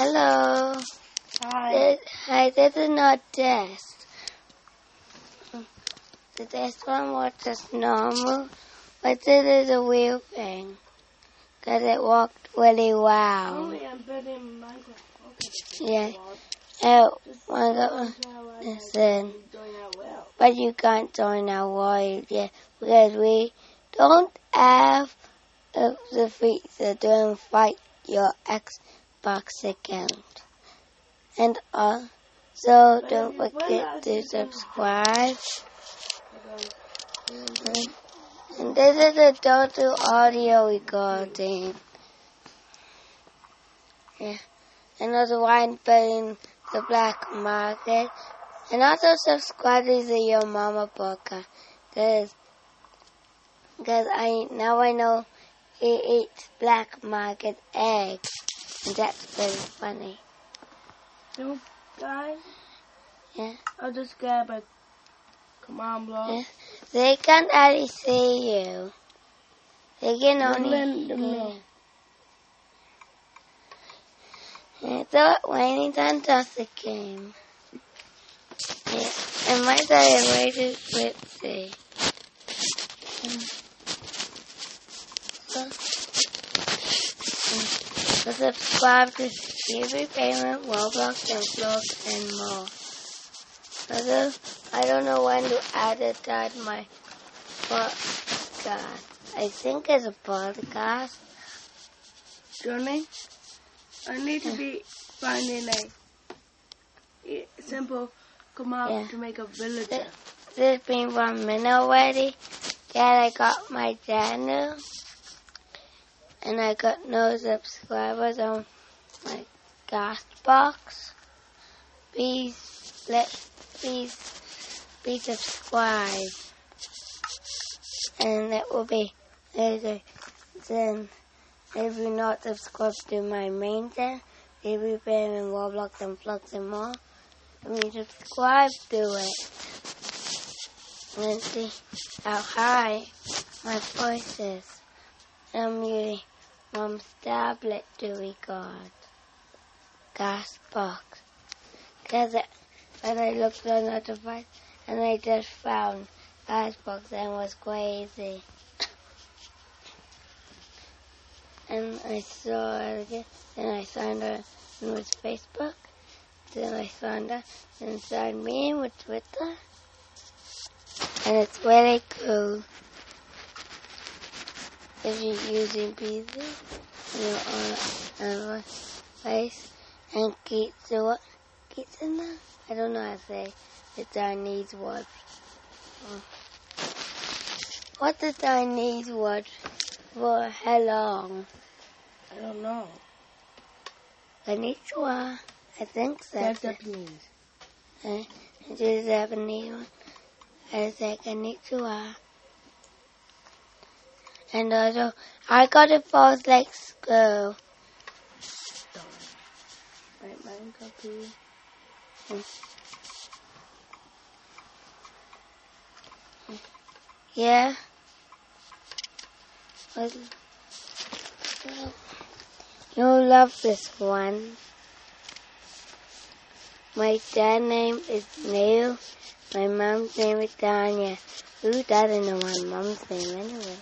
Hello. Hi. This, hi, this is not test. The test one was just normal, but this is a real thing. Because it worked really well. Only I'm building Minecraft. Okay. Yeah. Oh, just one go, I listen. that. But you can't join our world yet because we don't have uh, the feature to invite your Xbox account. And also, don't forget to subscribe. And this is a total audio recording. Yeah. Another one putting the black market. And also subscribe to the Your Mama podcast. Cause, cause I, now I know he eats black market eggs. And that's very funny. So, guys, Yeah. I'll just grab a command block. Yeah. They can't really see you. They can only let them know. hear. Yeah, so waiting on just the game. Yeah, and my is way too glitzy. So, so subscribe to TV Payment, Roblox, and vlogs, and more. Although I don't know when to advertise my podcast. I think it's a podcast. Johnny, I need to be finding a, simple command Yeah. to make a villager. This been one minute already. Yeah, I got my channel. And I got no subscribers on my Castbox. Please let please please subscribe. And that will be later then if you're not subscribed to my main channel, if you're playing Roblox and Flux and more, I mean subscribe to it and see how high my voice is. I'm mom's tablet to record gas box. Because when I looked on the device and I just found Castbox and was crazy. and I saw it again. Then I signed her in with Facebook. Then I signed her and signed me with Twitter and it's really cool if you're using PC you are face and the what keeps in there. I don't know how to say the Chinese word. Oh. What's the Chinese word for how long? I don't know. Konnichiwa. I think That's that's. Japanese. Uh, Japanese. I say konnichiwa. And uh, also, I got it for like uh, school. Right, copy. Yeah. You'll love this one. My dad name is Neil. My mom's name is Tanya. Who doesn't know my mom's name anyway?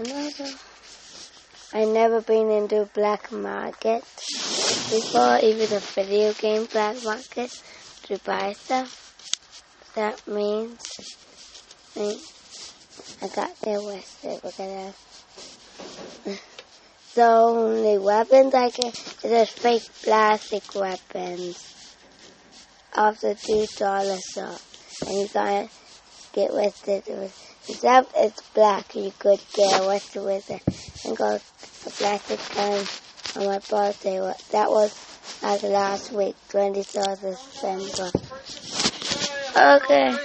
I never been into black market before, even a video game black market to buy stuff. That means I, got arrested because of the only weapons I get is fake plastic weapons off the two dollar shop. And you can't get arrested with except it's black, you could get arrested with it. And got a plastic gun on oh, my birthday. That was like last week, 23rd of December. Okay.